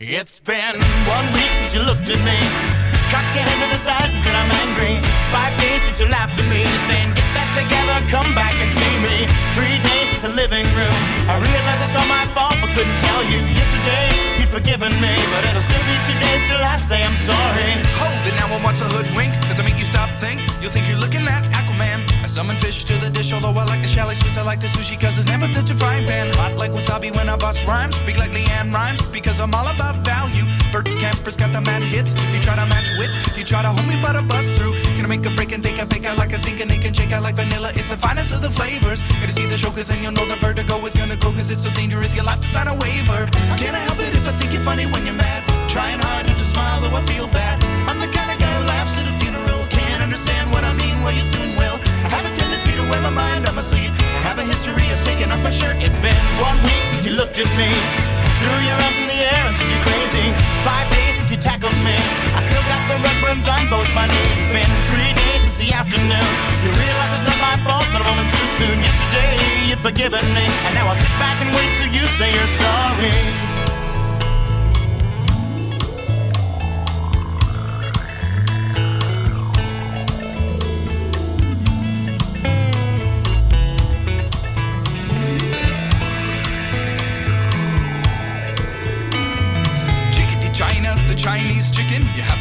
It's been one week since you looked at me. Cocked your head to the side and said I'm angry. Five days since you laughed at me, saying get that together, come back and see me. Three days since the living room. I realized it's all my fault, but couldn't tell you. Yesterday you'd forgiven me, but it'll still be two days till I say I'm sorry. Hold it now and watch the hoodwink. Does it make you stop think? You'll think you're looking at Aquaman. I summon fish to the dish, although I like the chalet Swiss. I like the sushi, cause it's never touch a frying pan. Hot like wasabi when I bust rhymes. Speak like LeAnn Rimes, because I'm all about value. Bert Kaempfert's got the mad hits. You try to match wits, you try to hold me, but I bust through. Can I make a break and take a fake out like a sink and shake out like vanilla? It's the finest of the flavors. Gotta see the show, cause then you'll know the vertigo is gonna go, cause it's so dangerous. You'll have to sign a waiver. Can I help it if I think you're funny when you're mad? Trying hard not to smile, though I feel bad. I'm the kind of guy who laughs at a funeral. Can't understand what I mean, well, you soon will. I have a tendency to wear my mind on my sleeve. I have a history of taking off my shirt. It's been one week since you looked at me. Threw your arms in the air and said you're crazy. Five days since you tackled me. I still got the red burns on both my knees. It's been three days since the afternoon. You realize it's not my fault, but I'm only too soon. Yesterday you'd forgiven me, and now I'll sit back and wait till you say you're sorry.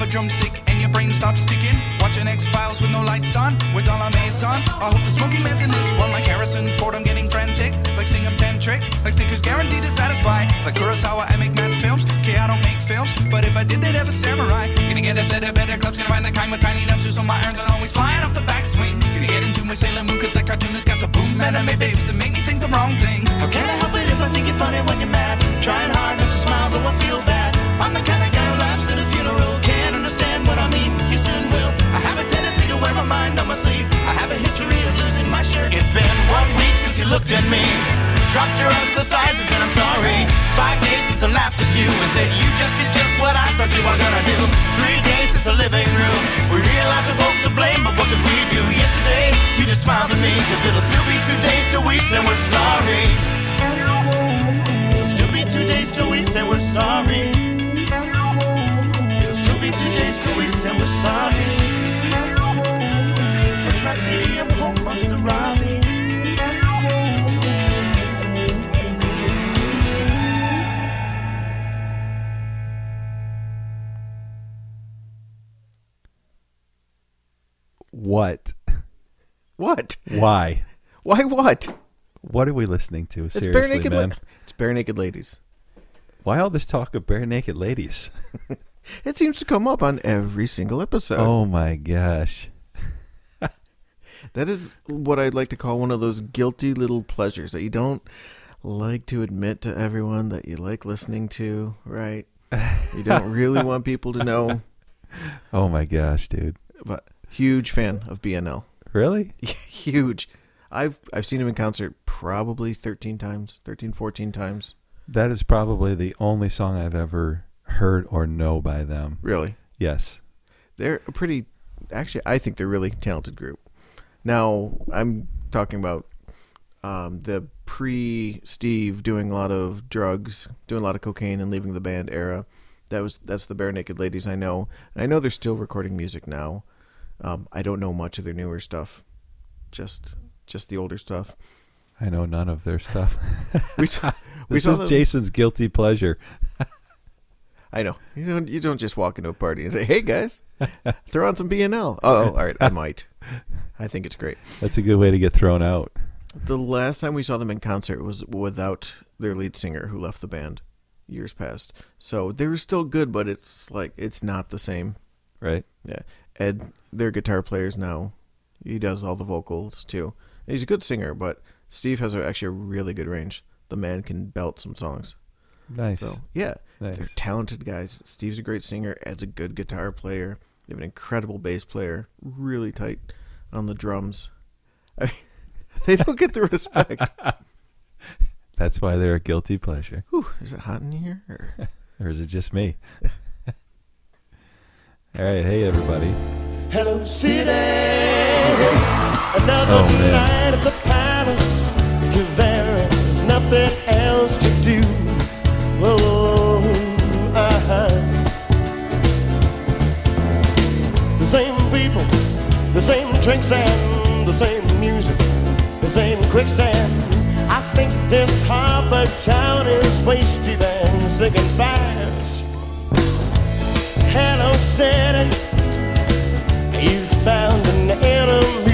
Drumstick and your brain stops sticking. Watching X Files with no lights on, with all our maisons. I hope the smoky man's in this one, like Harrison Ford. I'm getting frantic, like Sting, I'm tantric, like Snickers guaranteed to satisfy. Like Kurosawa, I make mad films. Okay, I don't make films, but if I did, they'd have a samurai. Gonna get a set of better clubs, gonna find the kind with tiny nubs, so my irons are always flying off the backswing. Gonna get into my Sailor Moon, cause that cartoonist got the boom anime babes that make me think the wrong thing. How can I help it if I think you're funny when you're mad? Trying hard not to smile, though I feel bad. I'm the kind of what I mean, you soon will. I have a tendency to wear my mind on my sleeve. I have a history of losing my shirt. It's been one week since you looked at me. Dropped your arms the sides and I'm sorry. Five days since I laughed at you and said you just did just what I thought you were gonna do. Three days since the living room. We realized we're both to blame, but what could we do? Yesterday, you just smiled at me, cause it'll still be two days till we say we're sorry. It'll still be two days till we say we're sorry. It'll still be two days till we say we're sorry. Richmond Stadium, home of the Robbie. What? What? Why? Why what? What are we listening to? It's Seriously, bare naked. man. La- it's Barenaked Ladies. Why all this talk of Barenaked Ladies? It seems to come up on every single episode. oh my gosh. That is what I'd like to call one of those guilty little pleasures that you don't like to admit to everyone that you like listening to, right? You don't really want people to know, Oh my gosh, dude. but huge fan of BNL. Really? huge. I've I've seen him in concert probably 13 times, 13 14 times. That is probably the only song I've ever heard or know by them. Really. Yes. They're a pretty actually I think they're a really talented group. Now, I'm talking about um, the pre Steve doing a lot of drugs, doing a lot of cocaine and leaving the band era. That was that's the Barenaked Ladies I know. And I know they're still recording music now. Um, I don't know much of their newer stuff. Just just the older stuff. I know none of their stuff. We saw, we this saw is them- Jason's guilty pleasure. I know. You don't you don't just walk into a party and say, "Hey guys, throw on some BNL." Oh, all right, I might. I think it's great. That's a good way to get thrown out. The last time we saw them in concert was without their lead singer who left the band years past. So they were still good, but it's like it's not the same. Right? Yeah. Ed, their guitar players now. He does all the vocals too. And he's a good singer, but Steve has actually a really good range. The man can belt some songs. Nice. So yeah, Nice. they're talented guys. Steve's a great singer. Ed's a good guitar player. They have an incredible bass player. Really tight on the drums. I mean, they don't get the respect. That's why they're a guilty pleasure. Whew, is it hot in here? Or? Or is it just me? All right. Hey, everybody. Hello, city. Another Oh, man. night at the palace. Cause there is nothing else to do alone The same people, the same drinks and the same music, the same quicksand. I think this harbor town is wasted and sinking fast. Hello, Santa, you found an enemy.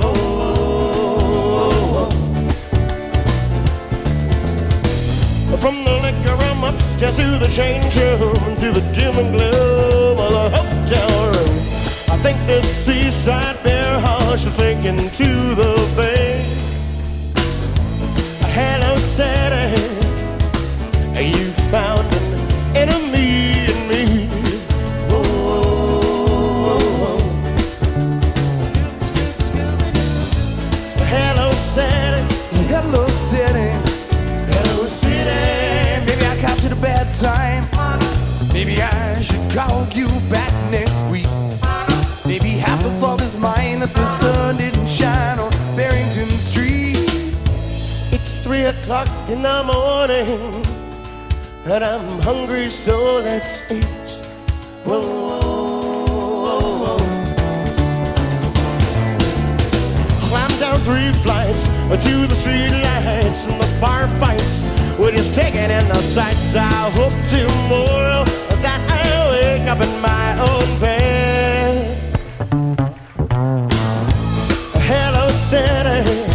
Whoa, whoa, whoa. From the liquor room upstairs to the change room, to the dim and gloom of the hotel room. I think this seaside beer hall should sink into the bay. Hello, city. Call you back next week. Maybe half the fault is mine that the sun didn't shine on Barrington Street. It's three o'clock in the morning, and I'm hungry, so let's eat. Whoa, whoa, whoa. Climb down three flights to the street lights and the bar fights. We're just taking in the sights. I hope tomorrow wake up in my own bed. Hello, city.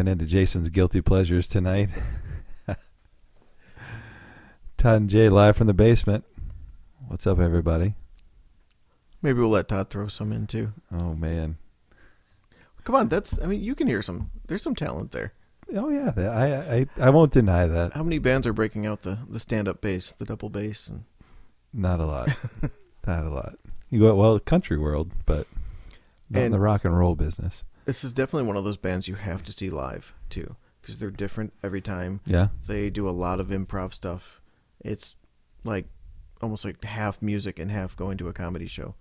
Diving into Jason's guilty pleasures tonight. Todd and Jay live from the basement. What's up, everybody? Maybe we'll let Todd throw some in too. Oh man. Come on, that's. I mean, you can hear some. There's some talent there. Oh yeah, I I I won't deny that. How many bands are breaking out the the stand up bass, the double bass, and Not a lot. Not a lot. You go well, country world, but not in the rock and roll business. This is definitely one of those bands you have to see live too, because they're different every time. Yeah. They do a lot of improv stuff. It's like almost like half music and half going to a comedy show.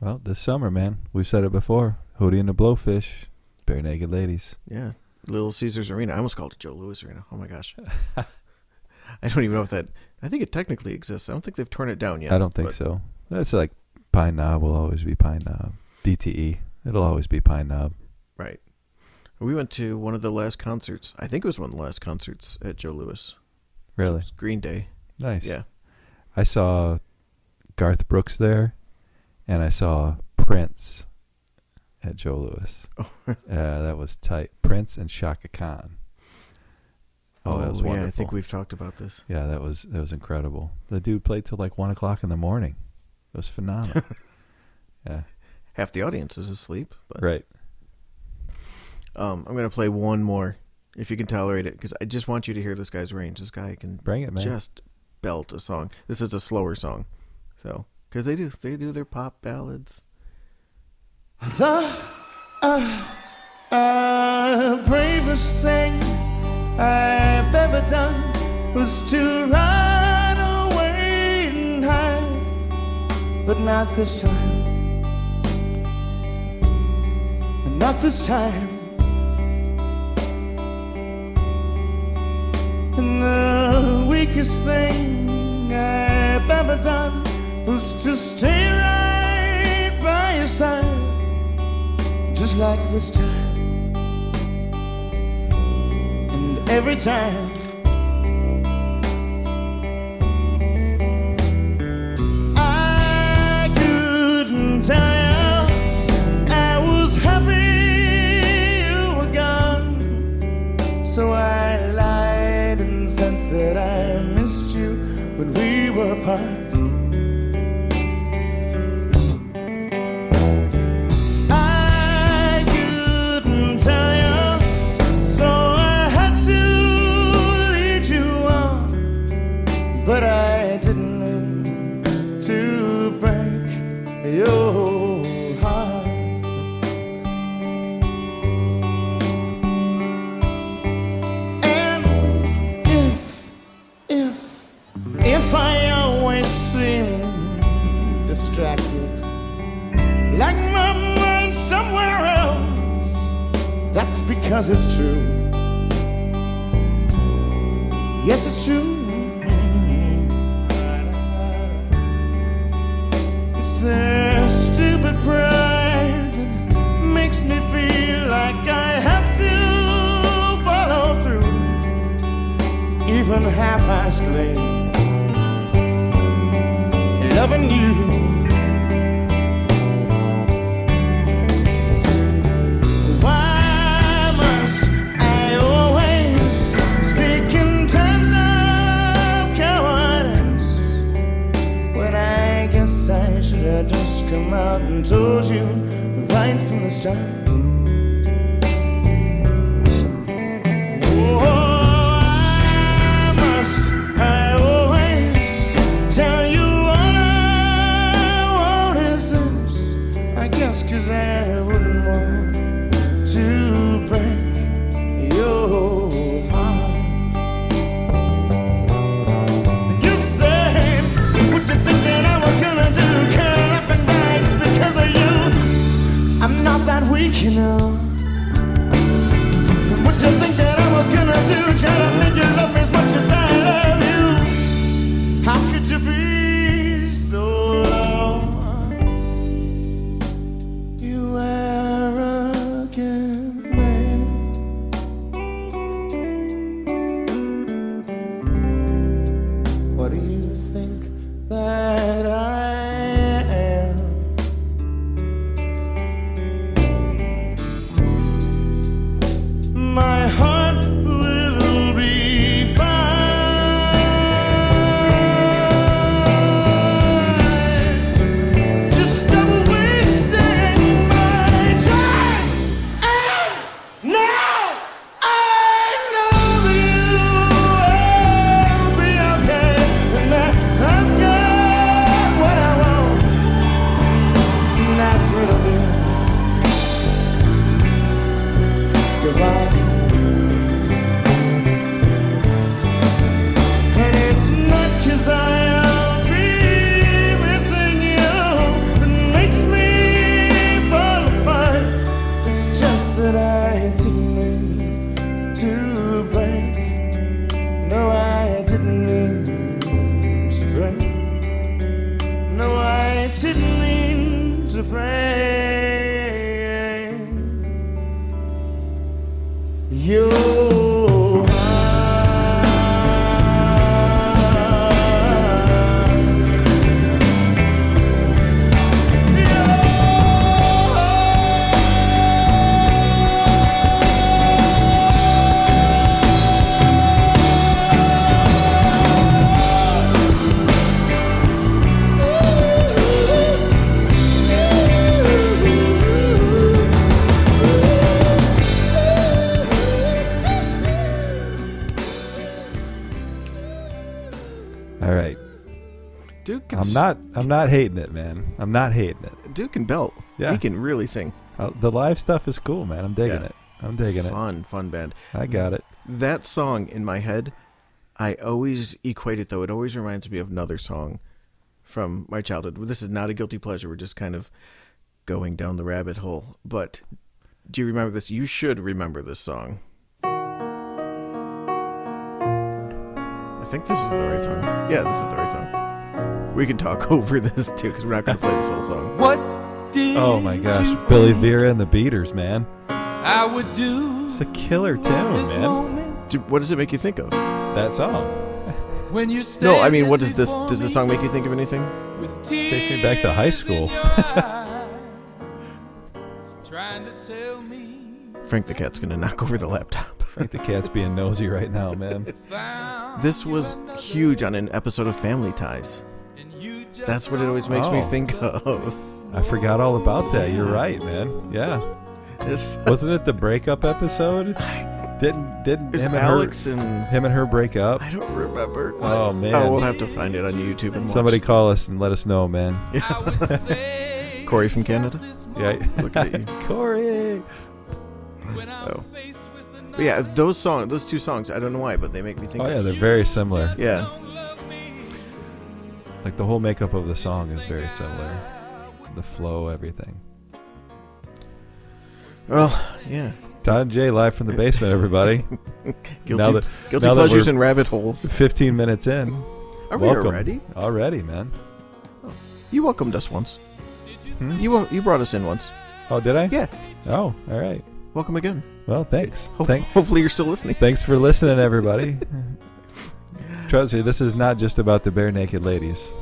Well, this summer, man, we've said it before. Hootie and the Blowfish, Barenaked Ladies. Yeah, Little Caesars Arena. I almost called it Joe Louis Arena. Oh my gosh. I don't even know if that. I think it technically exists. I don't think they've torn it down yet. I don't think but- so. That's like Pine Knob will always be Pine Knob. DTE, it'll always be Pine Knob. Right. We went to one of the last concerts. I think it was one of the last concerts at Joe Louis. It Really was Green Day. nice. Yeah. I saw Garth Brooks there, and I saw Prince at Joe Louis. Oh. Yeah, uh, that was tight. Prince and Chaka Khan. Oh, that was oh, yeah. I think we've talked about this. Yeah, that was that was incredible. The dude played till like one o'clock in the morning. It was phenomenal. yeah, Half the audience is asleep. But right. Um, I'm gonna play one more, if you can tolerate it, because I just want you to hear this guy's range. This guy can Bring it, man. just belt a song. This is a slower song, so because they do they do their pop ballads. The uh, uh, bravest thing I've ever done was to run away and hide, but not this time. Not this time. And the weakest thing I've ever done was to stay right by your side, just like this time. And every time. That I missed you when we were apart. I'm not. Hating it, man. I'm not hating it. Duke can belt. Yeah. he can really sing. Uh, the live stuff is cool, man. I'm digging Yeah. it. I'm digging it. Fun, fun band. it. I got it. That song in my head, I always equate it though. It always reminds me of another song from my childhood. This is not a guilty pleasure. We're just kind of going down the rabbit hole. But do you remember this? You should remember this song. I think this is the right song. Yeah, this is the right song. We can talk over this too because we're not going to play this whole song. What did Oh my gosh, you Billy Vera and the Beaters, man. I would do It's a killer tune, man. moment Do- What does it make you think of? That song when you No, I mean, what does this? Does this song make you think of anything? with Takes me back to high school. in your eyes, trying to tell me Frank the cat's going to knock over the laptop. Frank the cat's being nosy right now, man. This was huge on an episode of Family Ties. And you just That's what it always makes me Oh. think of. I forgot all about that. You're right, man. Yeah, wasn't it the breakup episode? Didn't didn't is him and Alex her and him and her break up? I don't remember. Oh, oh man, Oh, we'll have to find it on YouTube and watch. somebody call us and let us know, man. I Corey from Canada. Yeah, Look at you. Corey. Oh. faced with the But yeah, those songs, those two songs, I don't know why, but they make me think. Oh yeah, they're very similar. yeah. Like the whole makeup of the song is very similar. The flow, everything. Well, yeah. Todd and Jay live from the basement, everybody. Guilty, Now that- guilty now that pleasures we're- and rabbit holes. 15 minutes in. Are we Welcome. already? Already, man. You welcomed us once. Hmm? You you brought us in once. Oh, did I? Yeah. Oh, all right. Welcome again. Well, thanks. Ho- Thank, hopefully you're still listening. thanks for listening, everybody. Trust me, this is not just about the Barenaked Ladies.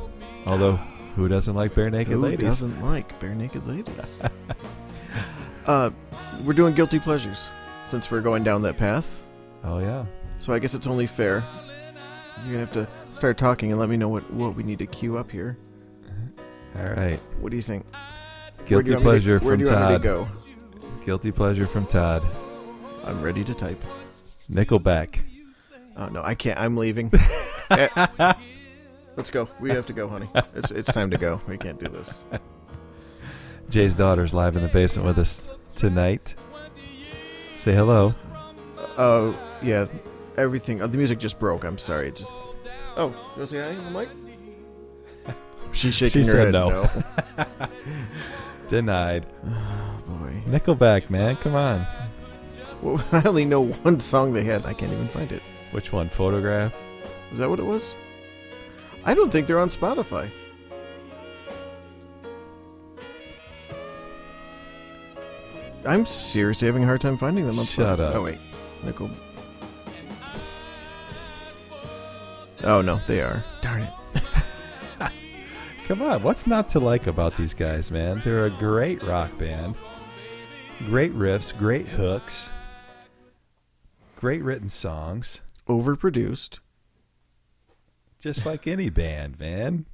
Although, who doesn't like bare naked Who ladies? doesn't like bare naked ladies? uh, we're doing guilty pleasures since we're going down that path. Oh yeah. So I guess it's only fair. You're gonna have to start talking and let me know what what we need to queue up here. All right. What do you think? Where do Guilty you want me to- pleasure where from do you want me to Todd. go? Guilty pleasure from Todd. I'm ready to type. Nickelback. Oh no, I can't. I'm leaving. Eh, Let's go. We have to go, honey. It's it's time to go. We can't do this. Jay's daughter's live in the basement with us tonight. Say hello. Oh yeah, everything. Oh, the music just broke. I'm sorry. It just. Oh, you want to say hi on the mic? She's shaking She her said head. no. Denied. Oh boy. Nickelback, man. Come on. Well, I only know one song they had. I can't even find it. Which one? Photograph? Is that what it was? I don't think they're on Spotify. I'm seriously having a hard time finding them on Shut Spotify. up. Oh wait, Nickel. Oh no, they are. Darn it. Come on. What's not to like about these guys, man? They're a great rock band. Great riffs, great hooks, great written songs. Overproduced. Just like any band, man.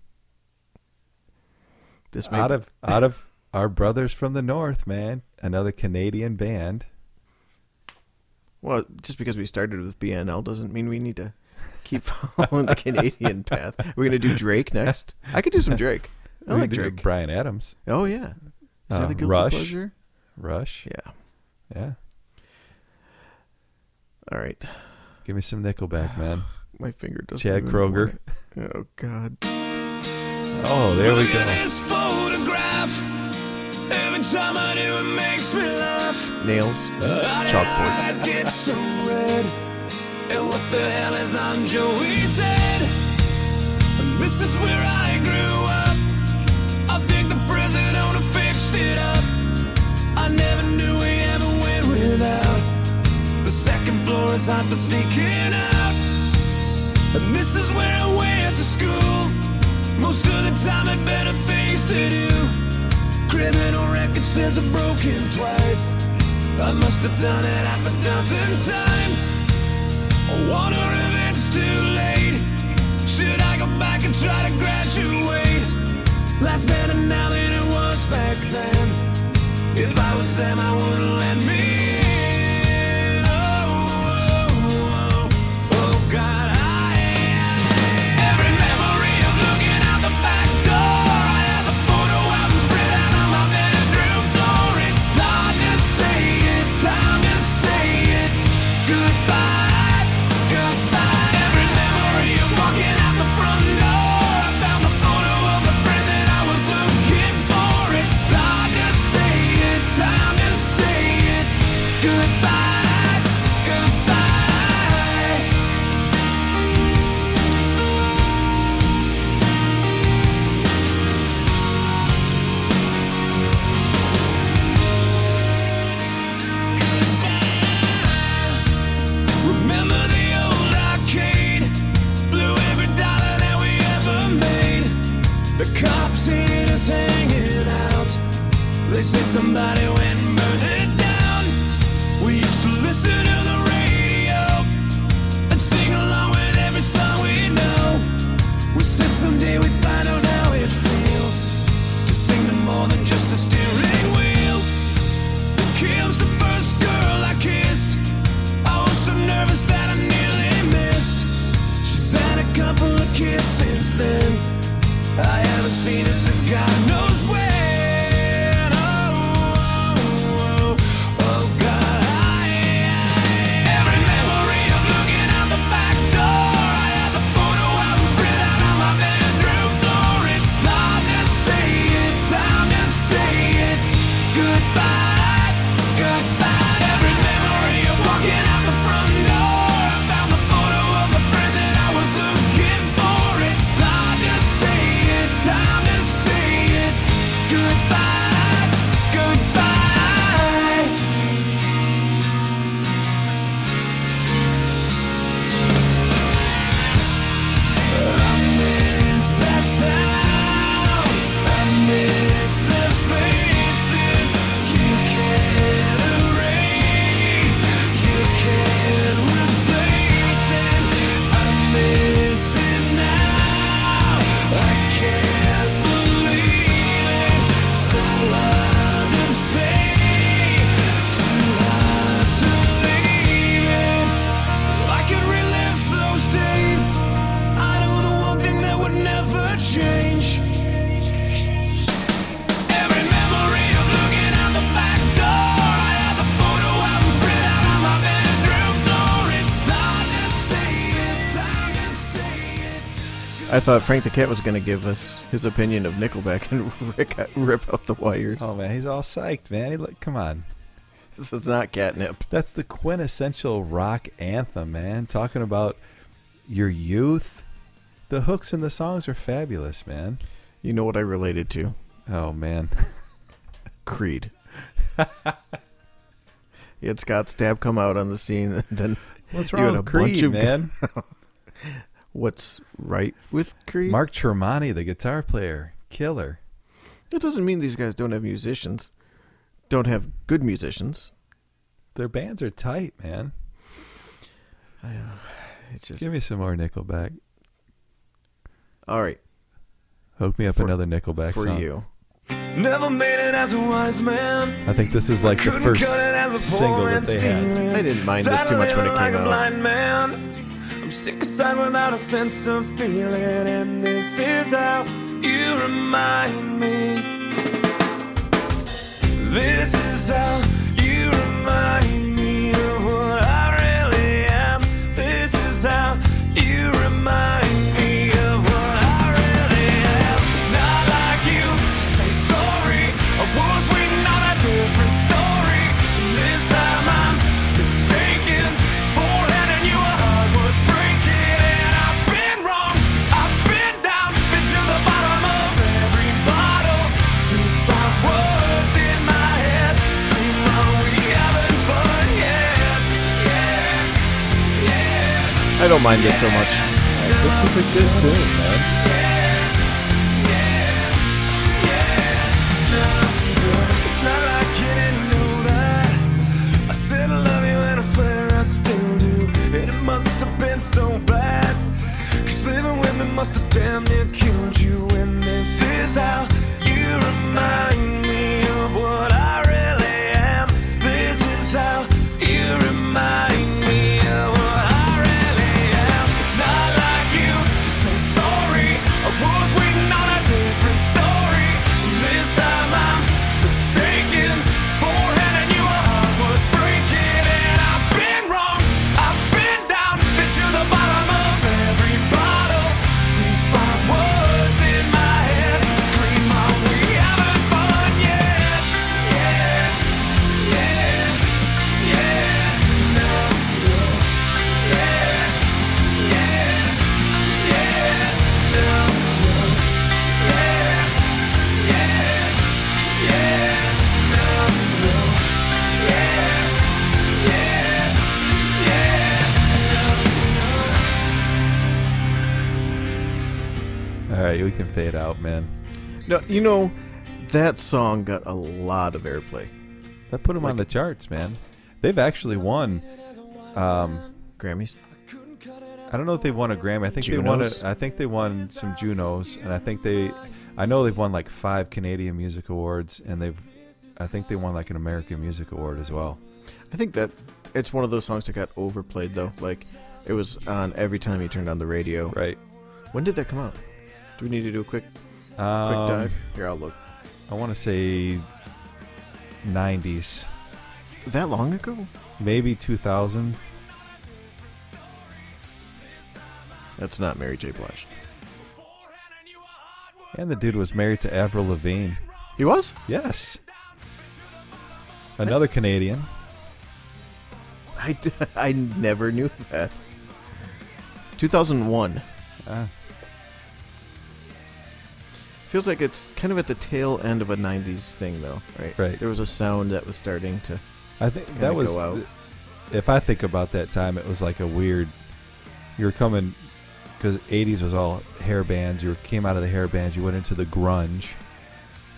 This Out of out of our brothers from the north, man. Another Canadian band. well, just because we started with BNL doesn't mean we need to keep following the Canadian path. We're gonna do Drake next. I could do some Drake. I We like Drake. Bryan Adams, Oh yeah. Is Uh, that a guilty Rush. pleasure? Rush. Yeah. Yeah. All right. Give me some Nickelback, man. My finger doesn't. Chad even Kroeger. want- Oh God. Oh, there we Look at go. this photograph. Every time I do, it makes me laugh. Nails. Our Chalkboard. eyes get so red. And what the hell is on Joey's head? And this is where I grew up. I think the present owner fixed it up. I never knew we ever went without. Second floor is hot for sneaking out. And this is where I went to school. Most of the time had better things to do. Criminal record says I'm broken twice. I must have done it half a dozen times. I wonder if it's too late. Should I go back and try to graduate? Life's better now than it was back then. If I was them, I wouldn't let me thought Frank the Cat was going to give us his opinion of Nickelback and rip, rip out the wires. Oh man, he's all psyched, man. He look, come on. This is not catnip. That's the quintessential rock anthem, man. Talking about your youth. The hooks in the songs are fabulous, man. You know what I related to? Oh man. Creed. you had Scott Stapp come out on the scene, and then What's you had wrong a with Creed, bunch of man? what's right with Creed? Mark Tremonti, the guitar player, killer. That doesn't mean these guys don't have musicians, don't have good musicians. Their bands are tight, man. Uh, it's just Give me some more Nickelback. all right Hook me up For- another Nickelback for song. you. Never made it as a wise man. I think this is like the first cut it as a poor single that they had. I didn't mind this too much when it living like came a out. I'm sick aside without a sense of feeling, and this is how you remind me. This is how don't mind this so much. This is a good tune, man. Man. No, you know, that song got a lot of airplay. That put them on the charts, man. They've actually won. Um, Grammys. I don't know if they won a Grammy. I think they won. A, Junos? I think they won some Junos, and I think they. I know they've won like five Canadian Music Awards, and they've. I think they won like an American Music Award as well. I think that it's one of those songs that got overplayed though. Like it was on every time you turned on the radio. Right. When did that come out? Do we need to do a quick quick Um, dive? Here, I'll look. I want to say 90s, That long ago? maybe 2000. That's not Mary J. Blige. And the dude was married to Avril Lavigne. He was? Yes. Another Canadian. I, I never knew that. 2001. Ah, Feels like it's kind of at the tail end of a 90s thing, though, right? Right. There was a sound that was starting to. I think that was. go out. If I think about that time, it was like a weird. You were coming because '80s was all hair bands. You came out of the hair bands. You went into the grunge,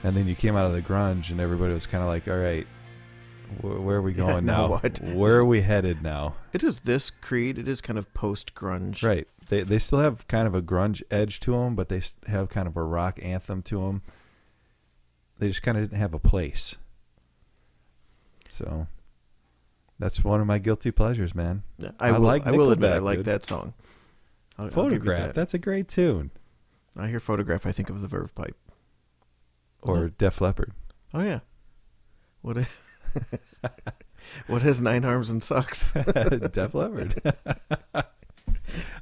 and then you came out of the grunge, and everybody was kind of like, "All right, where are we Yeah, going now now? what?" Where are we headed now?" It is this Creed. It is kind of post grunge. Right. They they still have kind of a grunge edge to them, but they have kind of a rock anthem to them. They just kind of didn't have a place. So that's one of my guilty pleasures, man. I, I will, like I will admit, I like dude. that song. I'll, I'll Photograph. that. That's a great tune. I hear photograph. I think of the Verve Pipe. Or Def Leppard. Oh yeah. What? A what has nine arms and sucks? Def Leppard.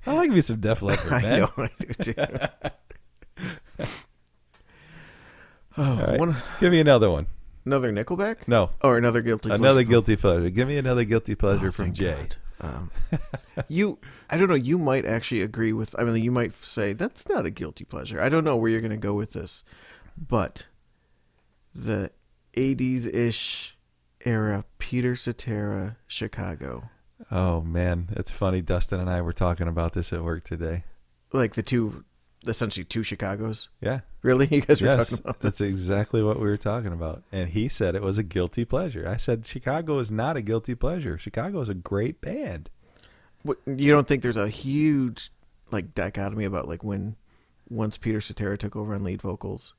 I like me some Def Leppard, I know I do too. oh, All right. one, Give me another one. another Nickelback? No, Or another guilty. another pleasure? guilty pleasure. Give me another guilty pleasure Oh, from Jay. Um, you, I don't know. You might actually agree with. I mean, you might say that's not a guilty pleasure. I don't know where you're going to go with this, but the '80s ish era Peter Cetera Chicago, Oh man, it's funny. Dustin and I were talking about this at work today. like the two, essentially two Chicagos. Yeah, Really, you guys were yes, talking about that's exactly what we were talking about. And he said it was a guilty pleasure. I said Chicago is not a guilty pleasure. Chicago is a great band. What, you don't think there's a huge like dichotomy about like when once Peter Cetera took over on lead vocals,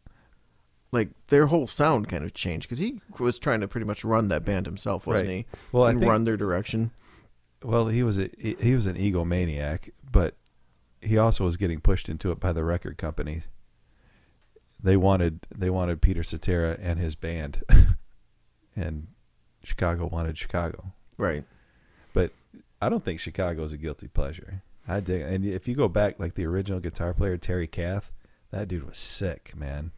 like their whole sound kind of changed because he was trying to pretty much run that band himself, wasn't Right. he? Well, I and think- run their direction. Well, he was a he he was an egomaniac, but he also was getting pushed into it by the record company. They wanted they wanted Peter Cetera and his band, and Chicago wanted Chicago. Right. But I don't think Chicago is a guilty pleasure. I dig, and if you go back like the original guitar player Terry Kath, that dude was sick, man.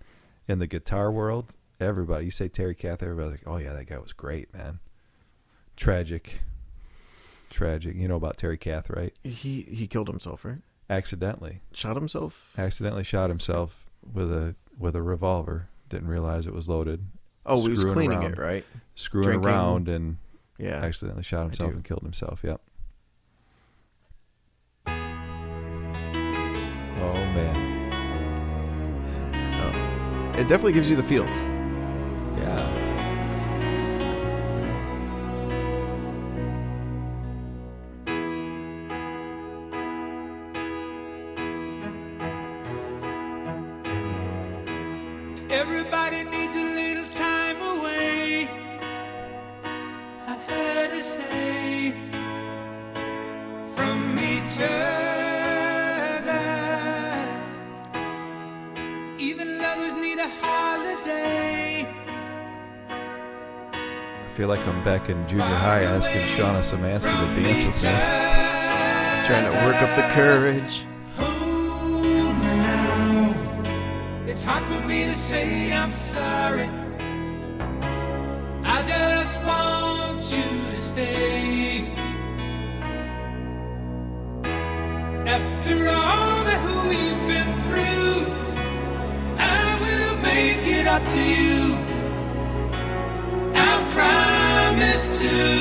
In the guitar world, everybody you say Terry Kath, everybody's like, "Oh yeah, that guy was great, man." Tragic, tragic. You know about Terry Kath, right? He he killed himself, right? Accidentally, Shot himself. accidentally shot himself with a with a revolver. Didn't realize it was loaded. Oh, he was cleaning around. it, right? Screwing Drinking. around and Yeah. accidentally shot himself and killed himself. Yep. Oh man. It definitely gives you the feels. Yeah. Feel like I'm back in junior high asking Shauna Samansky to dance with me. Trying to work up the courage. Hold now. It's hard for me to say I'm sorry. I just want you to stay. After all that we've been through, I will make it up to you. Promise to.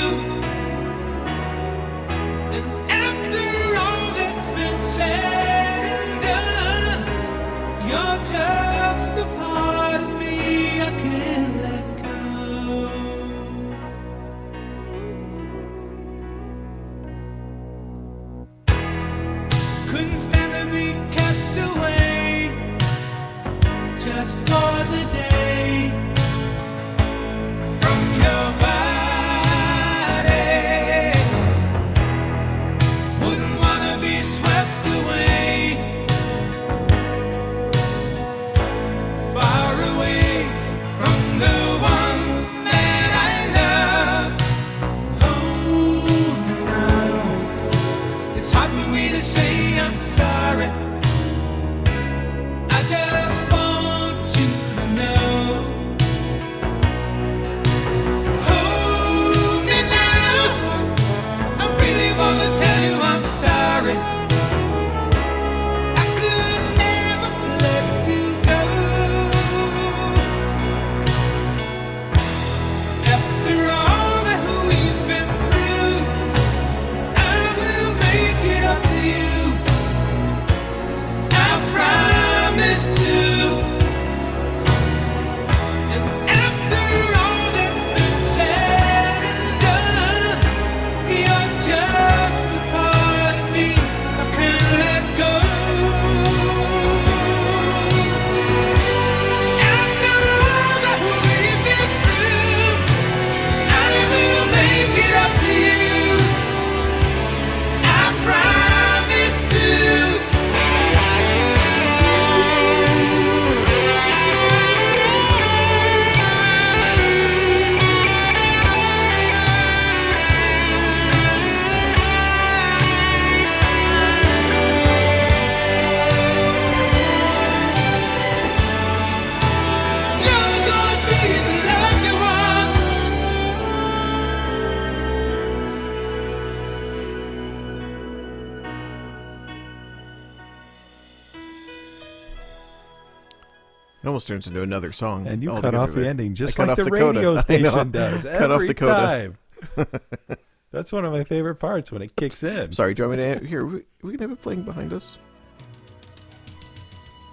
Turns into another song. And you cut off the ending just like the off the radio station does Cut off the coda. time. That's one of my favorite parts when it kicks in. Sorry, do you want me to here? We, we can have it playing behind us.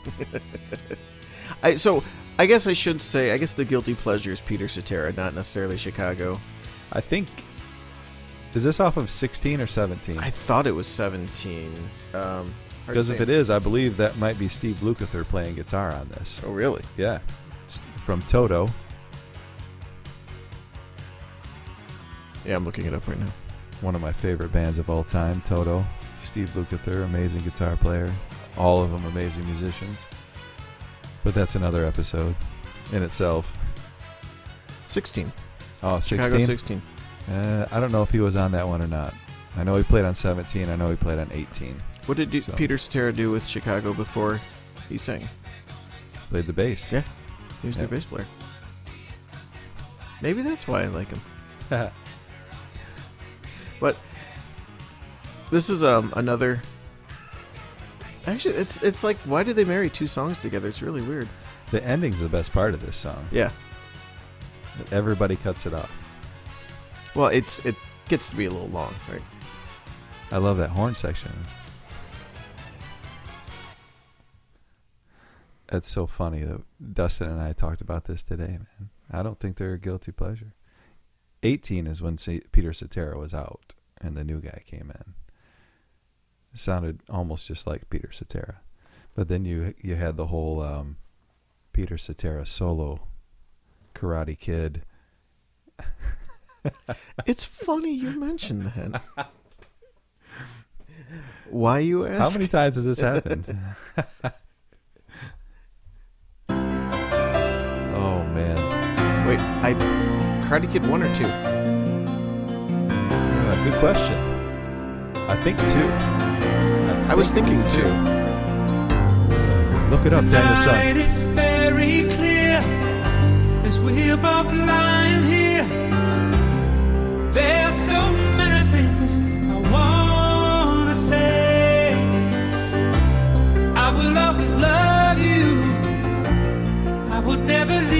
I so I guess I should say I guess the guilty pleasure is Peter Cetera, not necessarily Chicago. I think. Is this off of 16 or 17? I thought it was seventeen. Um, Because if it is, I believe that might be Steve Lukather playing guitar on this. oh really? Yeah. It's from Toto. Yeah, I'm looking it up right now. One of my favorite bands of all time, Toto. Steve Lukather, amazing guitar player. All of them amazing musicians. But that's another episode in itself. Sixteen. Oh, 16? Chicago sixteen. Uh, I don't know if he was on that one or not. I know he played on 17. I know he played on 18. What did do, So- Peter Cetera do with Chicago before he sang? Played the bass. Yeah. He was their bass player. Maybe that's why I like him. But this is um another. Actually, it's it's like why did they marry two songs together? It's really weird. the ending's the best part of this song. Yeah. Everybody cuts it off. Well, it's it gets to be a little long, right? I love that horn section. It's so funny that Dustin and I talked about this today, man. I don't think they're a guilty pleasure. 18 is when C- Peter Cetera was out and the new guy came in. It sounded almost just like Peter Cetera. But then you you had the whole um, Peter Cetera solo Karate Kid. It's funny you mentioned that. Why you ask? How many times has this happened? Wait, I Karate Kid one or two? Yeah, good question. I think two. I was thinking it's two. Look it up, Daniel Tonight Son. it's very clear as we're both lying here. There's so many things I wanna say. I will always love you. I would never leave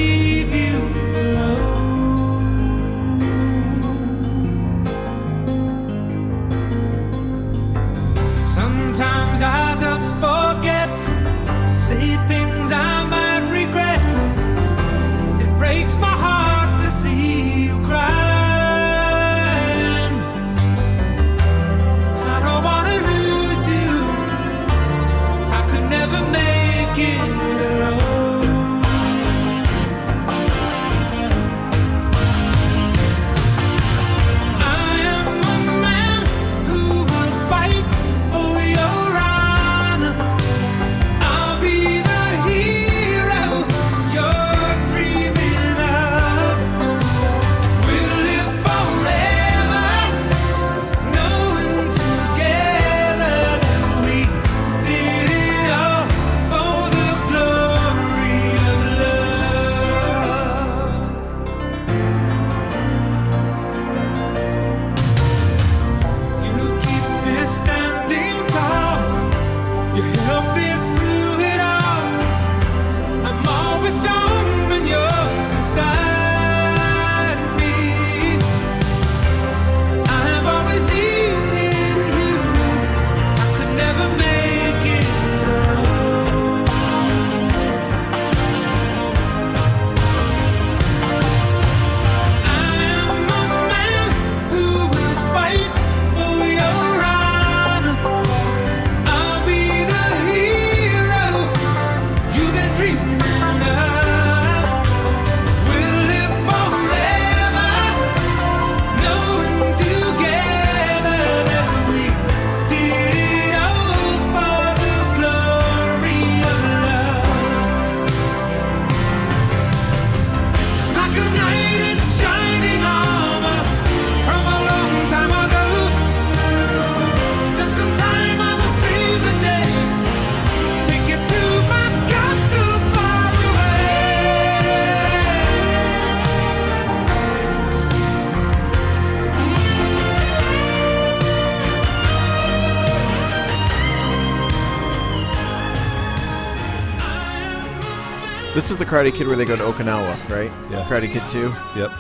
Karate Kid where they go to Okinawa, right? Yeah. Karate Kid 2 Yep.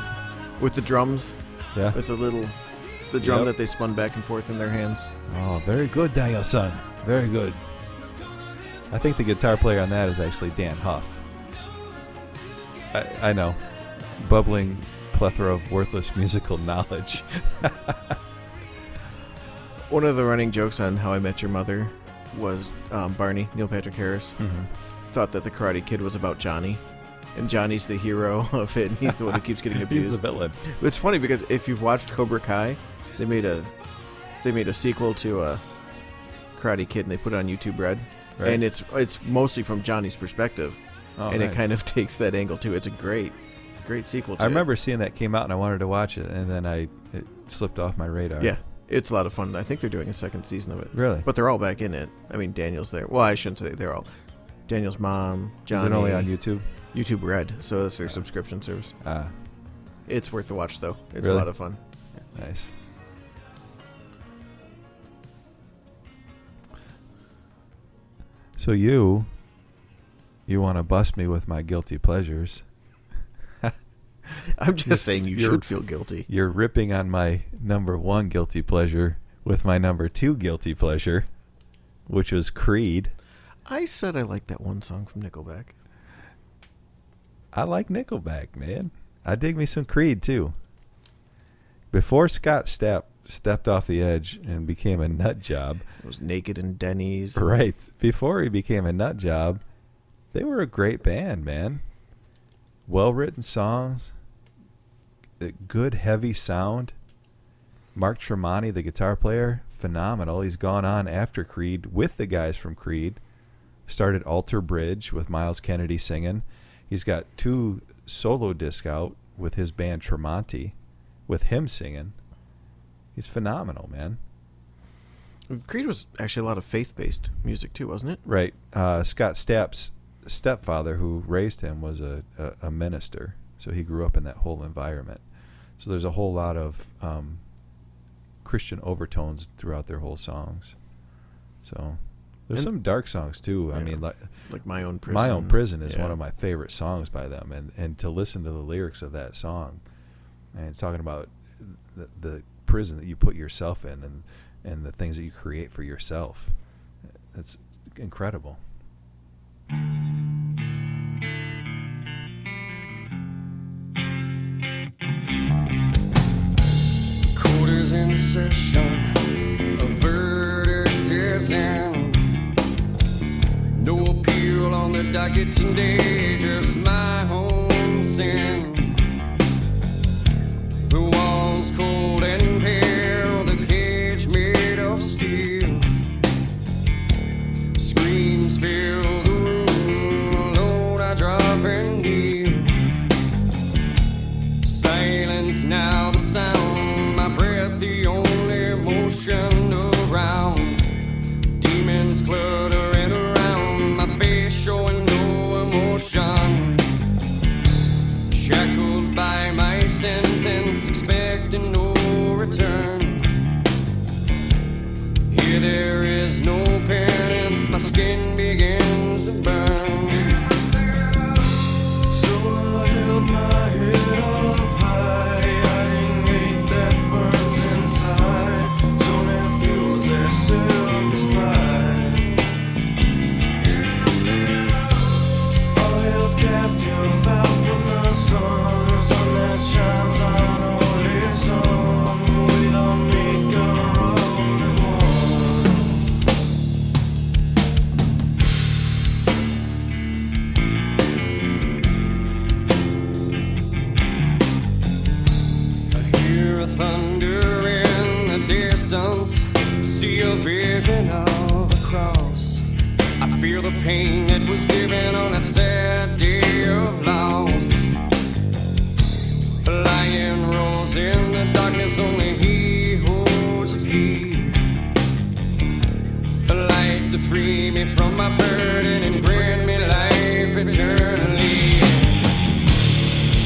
with the drums, Yeah. with the little, the drum Yep. that they spun back and forth in their hands. Oh, very good, Daniel-san. Very good. I think the guitar player on that is actually Dann Huff. I, I know. Bubbling plethora of worthless musical knowledge. One of the running jokes on How I Met Your Mother was um, Barney Neil Patrick Harris thought that the Karate Kid was about Johnny, and Johnny's the hero of it. And he's the one who keeps getting He's abused. the villain. It's funny because if you've watched Cobra Kai, they made a they made a sequel to a Karate Kid and they put it on YouTube Red, Right. and it's it's mostly from Johnny's perspective, Oh, and it kind of takes that angle too. It's a great it's a great sequel. To I it. remember seeing that came out and I wanted to watch it, and then I it slipped off my radar. Yeah, it's a lot of fun. I think they're doing a second season of it. Really? But they're all back in it. I mean, Daniel's there. Well, I shouldn't say they're all. Daniel's mom, Johnny. Is it only on YouTube? YouTube Red, so that's their subscription service. Ah, It's worth the watch though. It's Really? a lot of fun. nice. So you, you want to bust me with my guilty pleasures? I'm just saying you should feel guilty. You're ripping on my number one guilty pleasure with my number two guilty pleasure, which was Creed. I said I liked that one song from Nickelback. I like Nickelback, man. I dig me some Creed too. Before Scott Stapp stepped off the edge and became a nut job, It was Naked and Denny's. right? Before he became a nut job, they were a great band, man. Well written songs, a good heavy sound. Mark Tremonti, the guitar player, phenomenal. He's gone on after Creed with the guys from Creed. Started Alter Bridge with Myles Kennedy singing. He's got two solo disc out with his band Tremonti, with him singing. He's phenomenal, man. Creed was actually a lot of faith-based music too, wasn't it? Right. Uh, Scott Stapp's stepfather, who raised him, was a, a, a minister, so he grew up in that whole environment. So there's a whole lot of um, Christian overtones throughout their whole songs. So there's And- some dark songs too. I mean, like Like My Own Prison. My Own Prison is Yeah. one of my favorite songs by them, and and to listen to the lyrics of that song, and talking about the, the prison that you put yourself in, and and the things that you create for yourself. It's incredible. Quarters in session, a verdict is in. The docket today, just my own sin. Pain that was given on a sad day of loss. Lion rolls in the darkness, only he holds the key. A light to free me from my burden and grant me life eternally.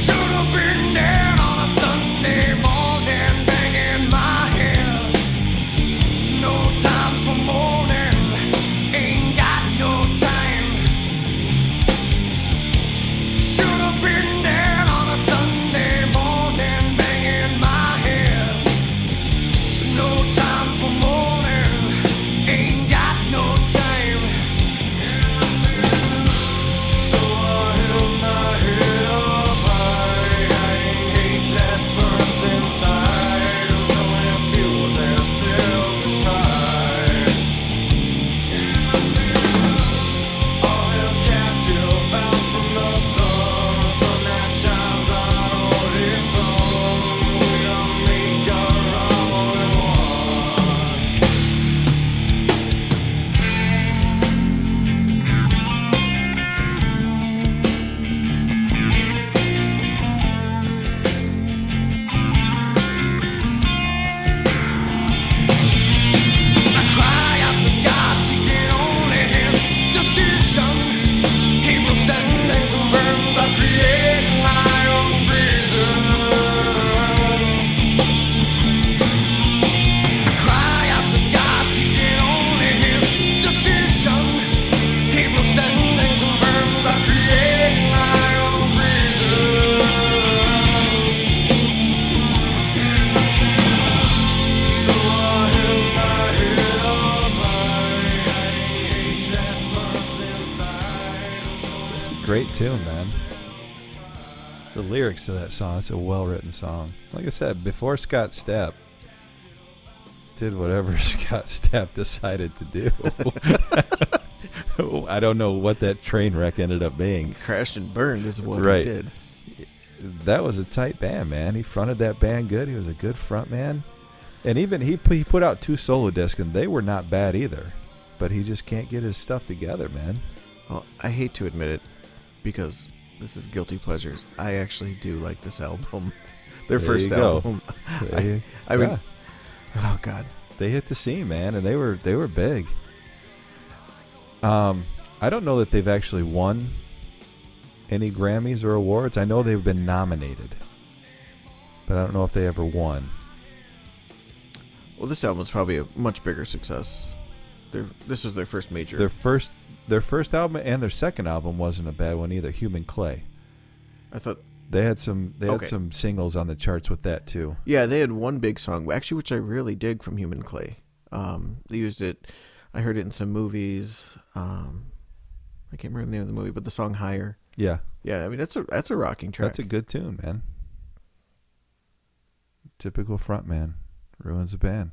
Should have been there song. Like I said, before Scott Stapp did whatever Scott Stapp decided to do. I don't know what that train wreck ended up being. Crashed and burned is what Right. he did. That was a tight band, man. He fronted that band good. He was a good front man. And even he put, he put out two solo discs, and they were not bad either. But he just can't get his stuff together, man. Well, I hate to admit it because this is guilty pleasures. I actually do like this album. Their There first album. They, I mean, yeah, oh god. they hit the scene, man, and they were they were big. Um, I don't know that they've actually won any Grammys or awards. I know they've been nominated, but I don't know if they ever won. Well, this album album's probably a much bigger success. Their, this was their first major. Their first their first album and their second album wasn't a bad one either. Human Clay. I thought, They had some they had Okay. some singles on the charts with that too. yeah, they had one big song, actually, which I really dig from Human Clay. Um, they used it. I heard it in some movies. Um, I can't remember the name of the movie, but the song "Higher." Yeah, Yeah, I mean that's a that's a rocking track. that's a good tune, man. Typical frontman ruins a band.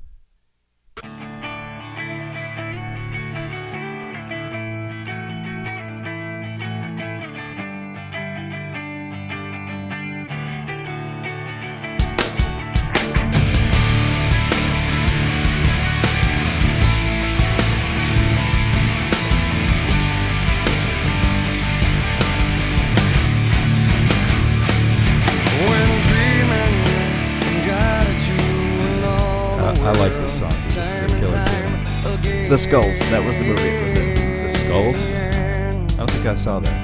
The Skulls. That was the movie it was in. The Skulls. I don't think I saw that.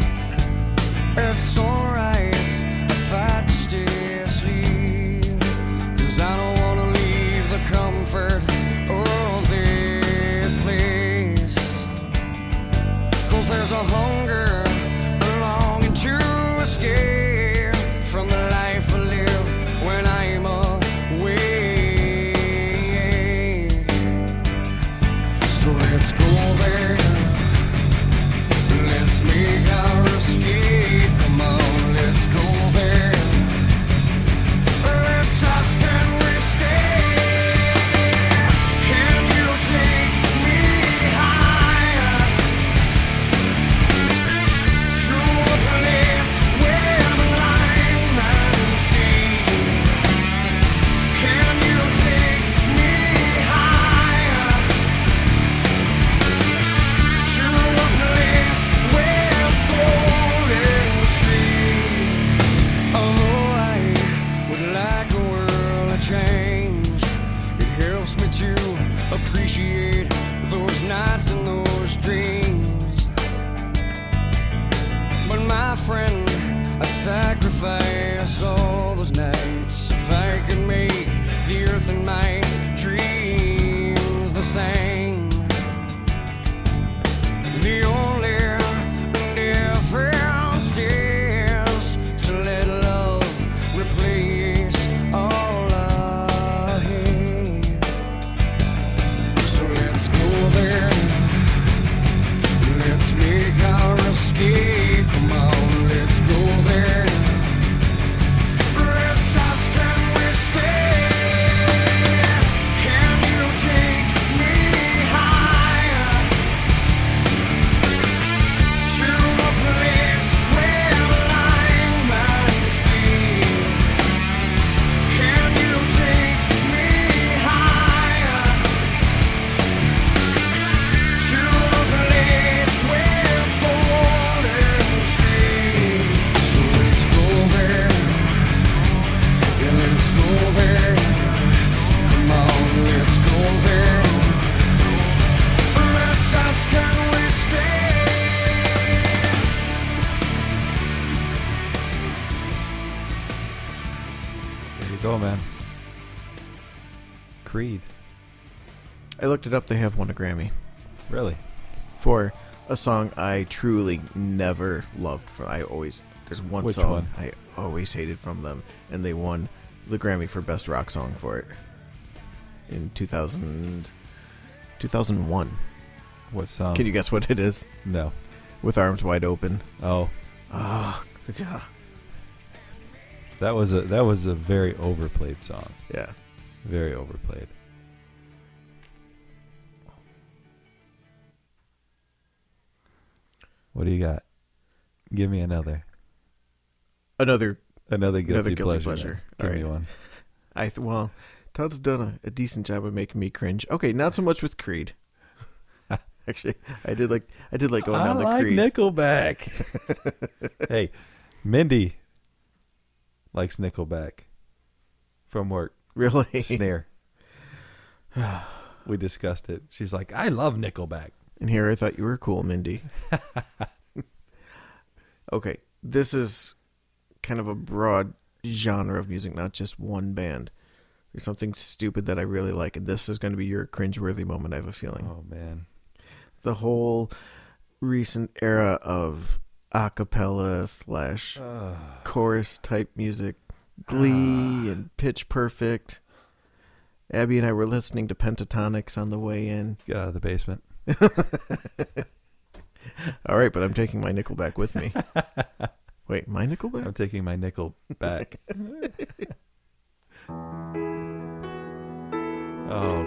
Looked it up. They have won a Grammy Really? for a song I truly never loved. From I always there's one Which song one? I always hated from them, and they won the Grammy for best rock song for it in 2000, 2001. What song? Can you guess what it is? No. With arms wide open. Oh, Oh, yeah. That was a that was a very overplayed song. Yeah. Very overplayed. What do you got? Give me another. Another. Another guilty, Another guilty pleasure. pleasure. Give All me one. I th- well, Todd's done a, a decent job of making me cringe. Okay, not so much with Creed. Actually, I did like I did like going I down the like Creed. Nickelback. hey, Mindy likes Nickelback from work. Really? Snare. we discussed it. She's like, I love Nickelback. And here I thought you were cool, Mindy. okay, this is kind of a broad genre of music, not just one band. There's something stupid that I really like, and this is going to be your cringeworthy moment. I have a feeling. Oh man. The whole recent era of a cappella slash chorus type music, Glee ah. and Pitch Perfect. Abby and I were listening to Pentatonix on the way in. Get out of the basement. All right, but I'm taking my Nickelback with me. Wait, my Nickelback? I'm taking my nickel back. oh,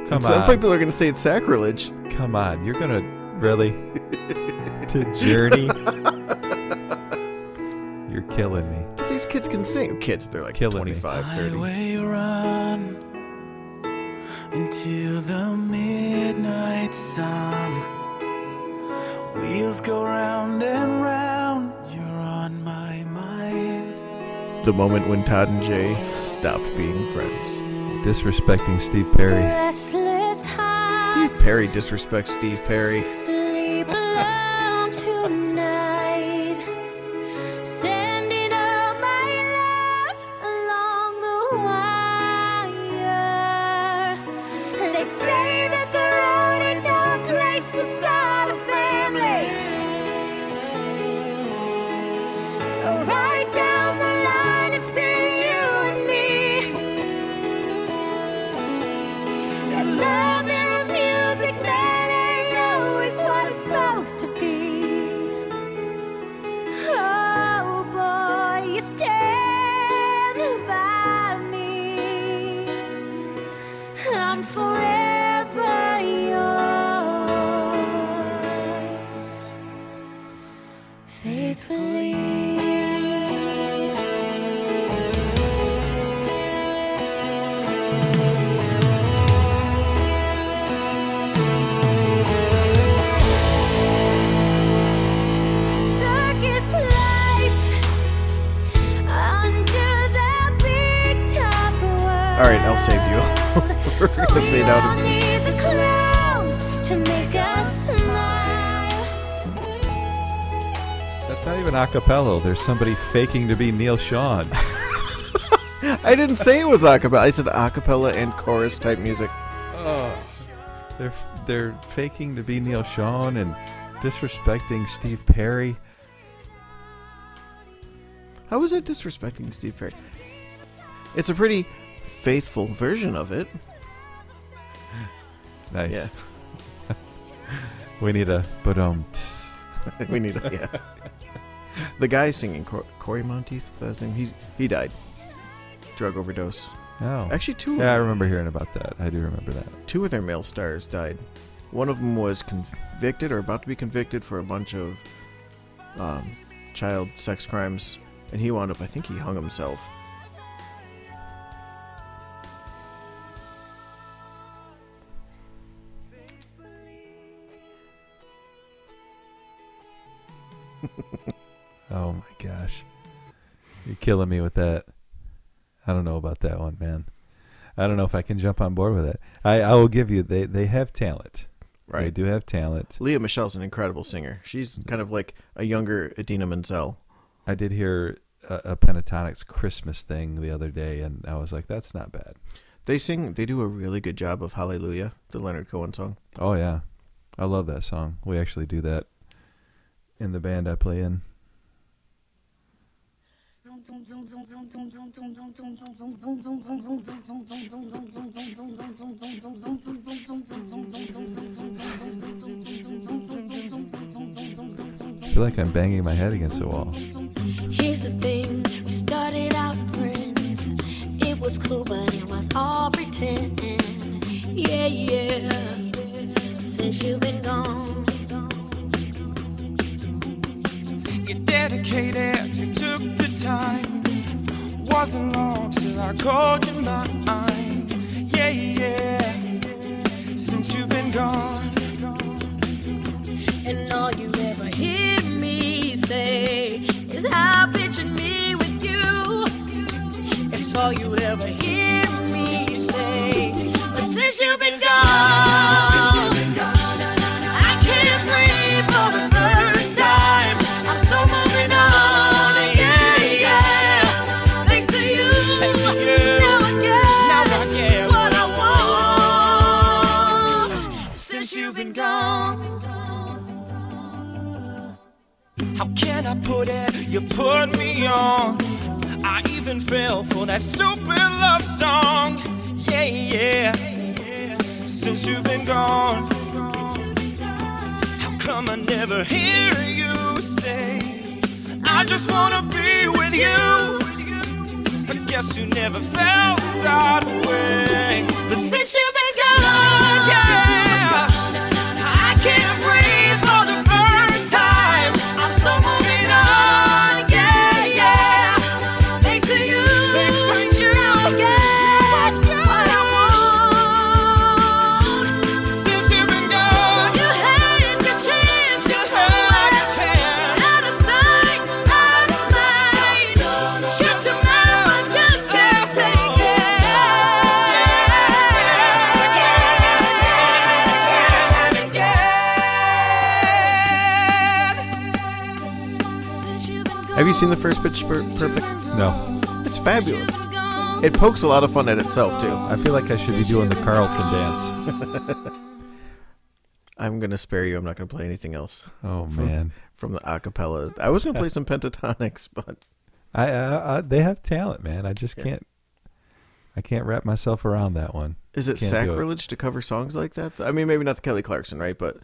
come Some on. Some people are going to say it's sacrilege. Come on. You're going to really to Journey? You're killing me. But these kids can sing. Kids, they're like Killing me. 25, 30. Highway run into the midnight sun. Wheels go round and round. You're on my mind. The moment when Todd and Jay stopped being friends. Disrespecting Steve Perry. Steve Perry disrespects Steve Perry. Save you. We're going to fade out. We all need the clowns to make us smile. That's not even a cappella. There's somebody faking to be Neal Schon. I didn't say it was acapella. I said acapella and chorus type music. Oh. They're they're faking to be Neal Schon and disrespecting Steve Perry. How is it disrespecting Steve Perry? It's a pretty faithful version of it. Nice. Yeah. We need a but um. we need a, yeah. The guy singing, Cor- Cory Monteith, that's his name. He's he died, drug overdose. Oh. Actually, two. Yeah, I remember hearing about that. I do remember that. two of their male stars died. One of them was convicted or about to be convicted for a bunch of um, child sex crimes, and he wound up. I think he hung himself. Oh my gosh. You're killing me with that. I don't know about that one, man. I don't know if I can jump on board with it. I, I will give you they they have talent. Right. They do have talent. Lea Michele's an incredible singer. She's kind of like a younger Idina Menzel. I did hear a, a Pentatonix Christmas thing the other day, and I was like, that's not bad. They sing. They do a really good job of Hallelujah, the Leonard Cohen song. Oh yeah, I love that song. We actually do that in the band I play in. I feel like I'm banging my head against the wall. Here's the thing, we started out friends. It was cool, but it was all pretend. Yeah, yeah. Since you've been gone. You're dedicated, you took the time. Wasn't long till I called you mine. Yeah, yeah. Since you've been gone, And all you ever hear me say is how pictured me with you. That's all you ever hear me say. But since you've been gone, how can I put it? You put me on. I even fell for that stupid love song. Yeah, yeah. Since you've been gone, how come I never hear you say, I just wanna be with you? I guess you never felt that way. But since you've seen the first Pitch Per- Perfect? No, It's fabulous. It pokes a lot of fun at itself too. I feel like I should be doing the Carlton dance. I'm gonna spare you. I'm not gonna play anything else Oh man, from the acapella. I was gonna play some pentatonix, but I, I, I they have talent, man. I just can't. I can't wrap myself around that one. is it Can't do it. sacrilege to cover songs like that? I mean, maybe not the Kelly Clarkson, right? But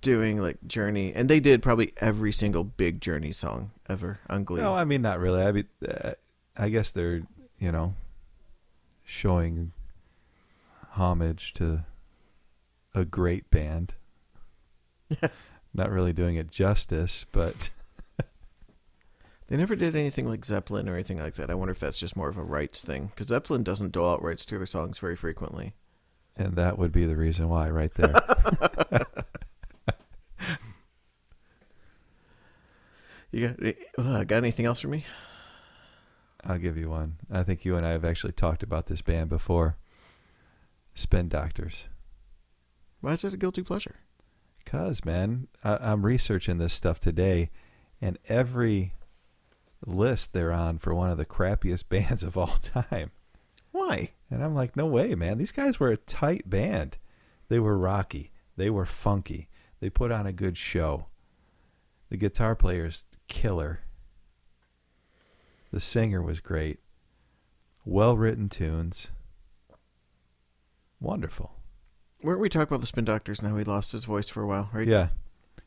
doing like Journey, and they did probably every single big Journey song ever on Glee. No, I mean not really. I mean, uh, I guess they're you know showing homage to a great band. not really doing it justice, but They never did anything like Zeppelin or anything like that. I wonder if that's just more of a rights thing because Zeppelin doesn't dole out rights to their songs very frequently. and that would be the reason why, right there. You got uh, got anything else for me? I'll give you one. I think you and I have actually talked about this band before. Spin Doctors. Why is it a guilty pleasure? Cause man, I, I'm researching this stuff today, and every list they're on for one of the crappiest bands of all time. Why? And I'm like, no way, man. These guys were a tight band. They were rocky. They were funky. They put on a good show. The guitar player's killer. The singer was great. Well written tunes. Wonderful. Weren't we talking about the Spin Doctors and how he lost his voice for a while, right? Yeah.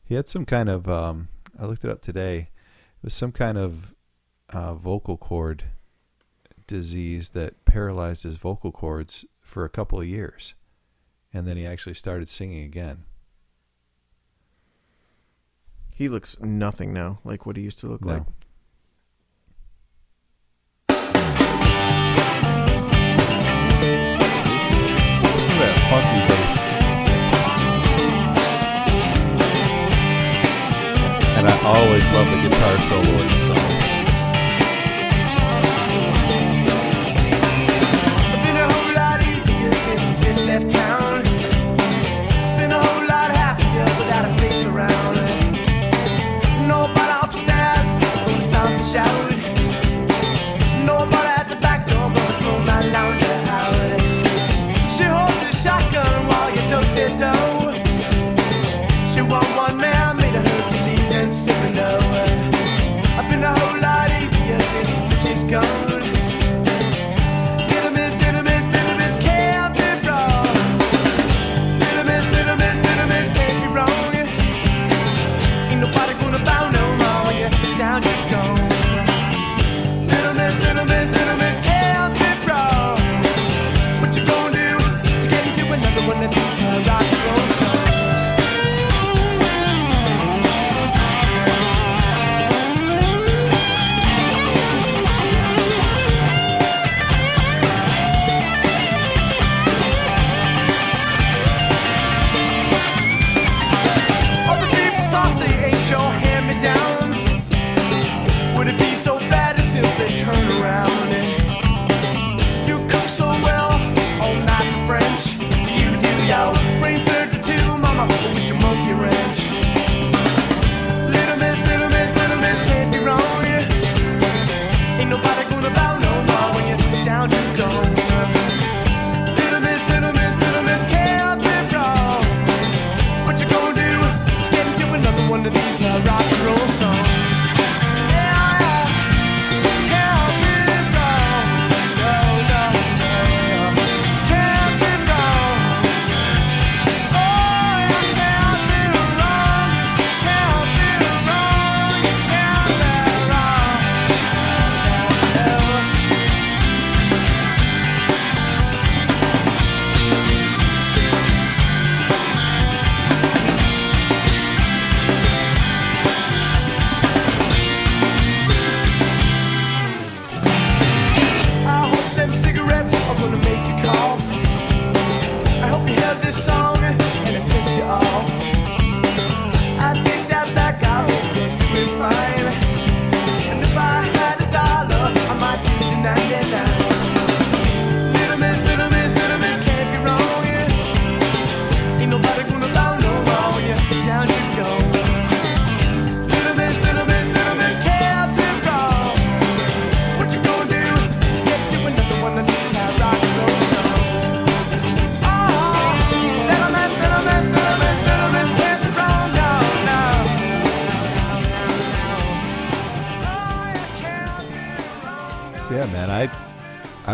He had some kind of um I looked it up today. It was some kind of uh, vocal cord disease that paralyzed his vocal cords for a couple of years. And then he actually started singing again. He looks nothing now like what he used to look No. like. Listen to that funky bass. And I always love the guitar solo in the song. It's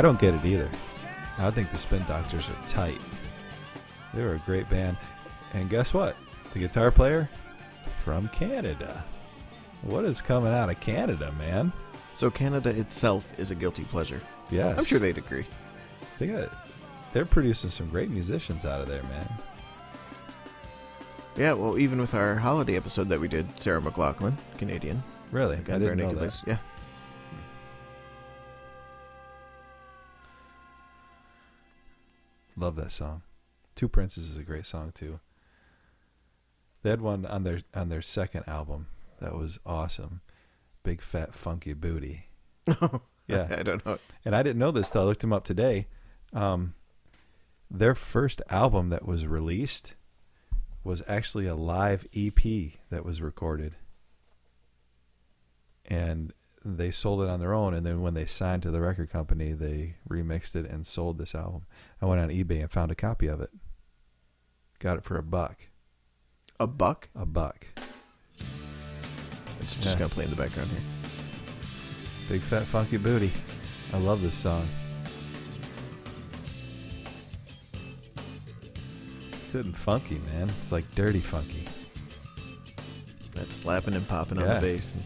don't get it either. I think the Spin Doctors are tight. They were a great band, and guess what? The guitar player from Canada. What is coming out of Canada, man? So Canada itself is a guilty pleasure. Yeah, I'm sure they'd agree. they got. They're producing some great musicians out of there, man. Yeah, well, even with our holiday episode that we did, Sarah McLachlan, Canadian, Really, I didn't know that. Yeah. Love that song. Two Princes is a great song too. They had one on their on their second album that was awesome. Big fat funky booty. Yeah. I don't know. And I didn't know this till I looked them up today. Um, their first album that was released was actually a live EP that was recorded. And they sold it on their own. And then when they signed to the record company, they remixed it and sold this album. I went on eBay and found a copy of it. Got it for a buck. A buck? A buck. It's just Yeah. gonna play in the background here. Big fat funky booty. I love this song. It's good and funky, man. It's like dirty funky. That's slapping and popping on the bass.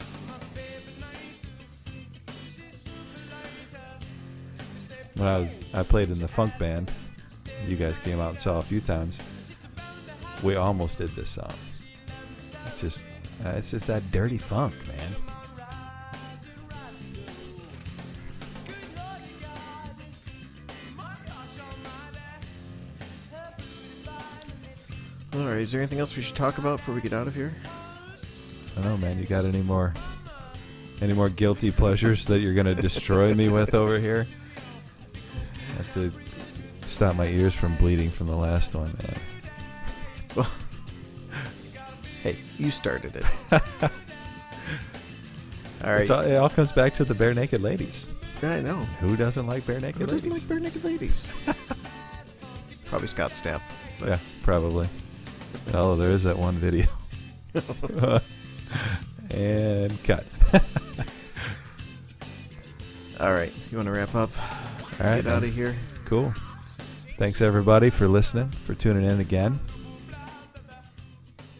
When I was I played in the funk band, you guys came out and saw a few times. We almost did this song. It's just uh, it's just that dirty funk, man. All right. Is there anything else we should talk about before we get out of here? I don't know, man. You got any more any more guilty pleasures that you're gonna destroy me with over here? Have to stop my ears from bleeding from the last one, man. Uh, well, hey, you started it. all right. All, it all comes back to the bare naked ladies. I know. Who doesn't like Barenaked Who ladies? doesn't like Barenaked Ladies? Probably Scott Stapp. But yeah, probably. Oh, there is that one video. and cut. All right. You want to wrap up? All right, Get out of here. Cool. Thanks everybody for listening, for tuning in again.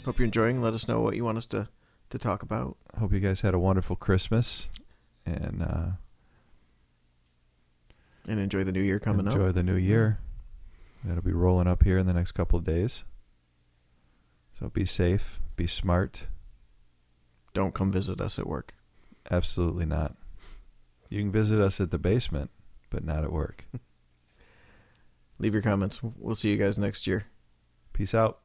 Hope you're enjoying. Let us know what you want us to, to talk about. Hope you guys had a wonderful Christmas and uh, And enjoy the new year coming enjoy up. Enjoy the new year. That'll be rolling up here in the next couple of days. So be safe, be smart. Don't come visit us at work. Absolutely not. You can visit us at the basement, but not at work. Leave your comments. We'll see you guys next year. Peace out.